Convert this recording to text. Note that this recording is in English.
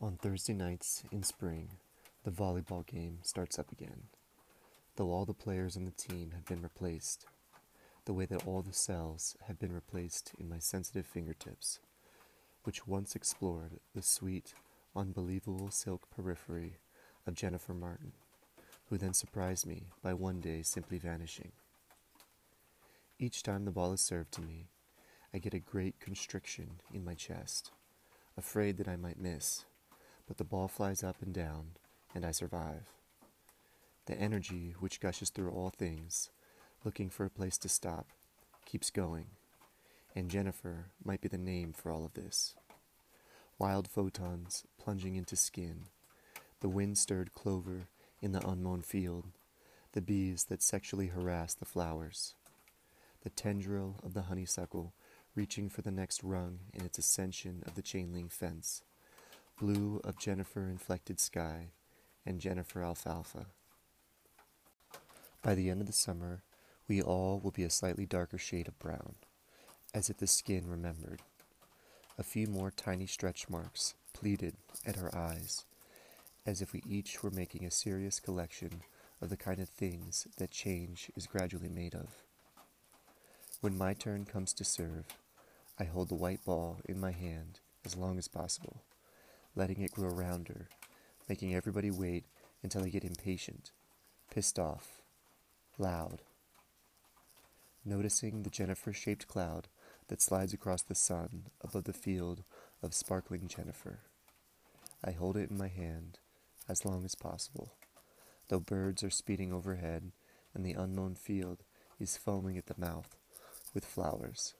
On Thursday nights in spring, the volleyball game starts up again. Though all the players on the team have been replaced, the way that all the cells have been replaced in my sensitive fingertips, which once explored the sweet, unbelievable silk periphery of Jennifer Martin, who then surprised me by one day simply vanishing. Each time the ball is served to me, I get a great constriction in my chest, afraid that I might miss but the ball flies up and down, and I survive. The energy which gushes through all things, looking for a place to stop, keeps going, and Jennifer might be the name for all of this. Wild photons plunging into skin, the wind stirred clover in the unmown field, the bees that sexually harass the flowers, the tendril of the honeysuckle reaching for the next rung in its ascension of the chain link fence blue of Jennifer inflected sky, and Jennifer alfalfa. By the end of the summer, we all will be a slightly darker shade of brown, as if the skin remembered. A few more tiny stretch marks pleated at our eyes, as if we each were making a serious collection of the kind of things that change is gradually made of. When my turn comes to serve, I hold the white ball in my hand as long as possible letting it grow rounder, making everybody wait until they get impatient, pissed off, loud. Noticing the Jennifer shaped cloud that slides across the sun above the field of sparkling Jennifer. I hold it in my hand as long as possible, though birds are speeding overhead and the unmown field is foaming at the mouth with flowers.